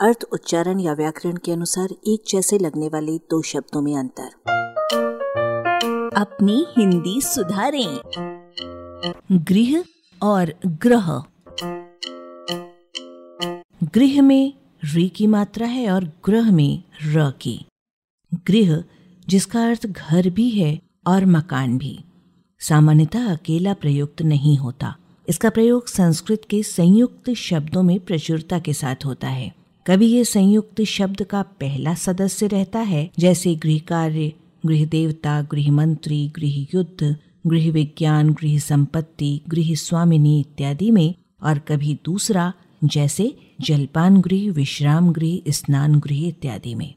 अर्थ, उच्चारण या व्याकरण के अनुसार एक जैसे लगने वाले दो शब्दों में अंतर। अपनी हिंदी सुधारें। गृह और ग्रह। गृह में री की मात्रा है और ग्रह में र की। गृह, जिसका अर्थ घर भी है और मकान भी। सामान्यतः अकेला प्रयुक्त नहीं होता। इसका प्रयोग संस्कृत के संयुक्त शब्दों में प्रचुरता के साथ होता है। कभी ये संयुक्त शब्द का पहला सदस्य रहता है, जैसे गृह कार्य गृह देवता गृह मंत्री गृह युद्ध गृह विज्ञान गृह संपत्ति गृह स्वामिनी इत्यादि में, और कभी दूसरा, जैसे जलपान गृह, विश्राम गृह, स्नान गृह इत्यादि में।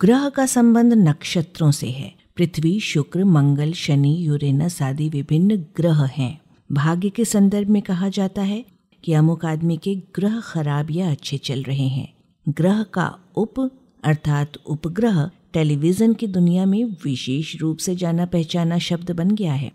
ग्रह का संबंध नक्षत्रों से है। पृथ्वी, शुक्र, मंगल, शनि, यूरेनस आदि विभिन्न ग्रह हैं। भाग्य के संदर्भ में कहा जाता है कि अमुक आदमी के ग्रह खराब या अच्छे चल रहे हैं। ग्रह का उप, अर्थात उपग्रह, टेलीविज़न की दुनिया में विशेष रूप से जाना पहचाना शब्द बन गया है।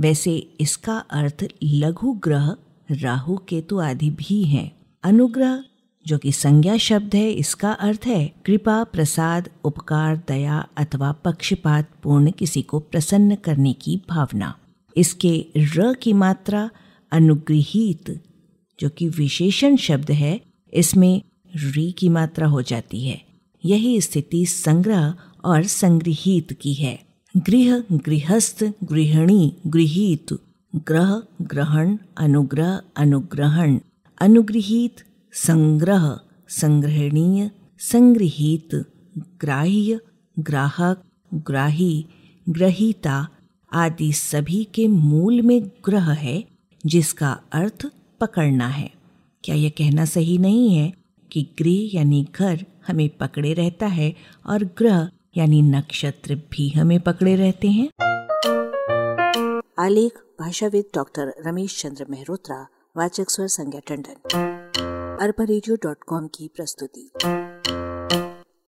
वैसे इसका अर्थ लघु ग्रह, राहु केतु आदि भी हैं। अनुग्रह, जो कि संज्ञा शब्द है, इसका अर्थ है कृपा, प्रसाद, उपकार, दया अथवा पक्षपात, पूर्ण किसी को प्रसन्न करने की भावना। इसके र की मात्रा अनुग्रहित जो कि विशेषण शब्द है, इसमें री की मात्रा हो जाती है। यही स्थिति संग्रह और संग्रहित की है। गृह, गृहस्थ, गृहिणी, गृहित, ग्रह, ग्रहण, अनुग्रह, अनुग्रहण अनुग्रहित संग्रह, संग्रहणीय संग्रहित ग्राह्य, ग्राहक, ग्राही, ग्रहिता आदि सभी के मूल में ग्रह है, जिसका अर्थ पकड़ना है। क्या यह कहना सही नहीं है? कि गृह यानी घर हमें पकड़े रहता है और ग्रह यानी नक्षत्र भी हमें पकड़े रहते हैं। आलेख, भाषाविद डॉक्टर रमेश चंद्र मेहरोत्रा, वाचक स्वर संज्ञा टंडन। अरबा की प्रस्तुति।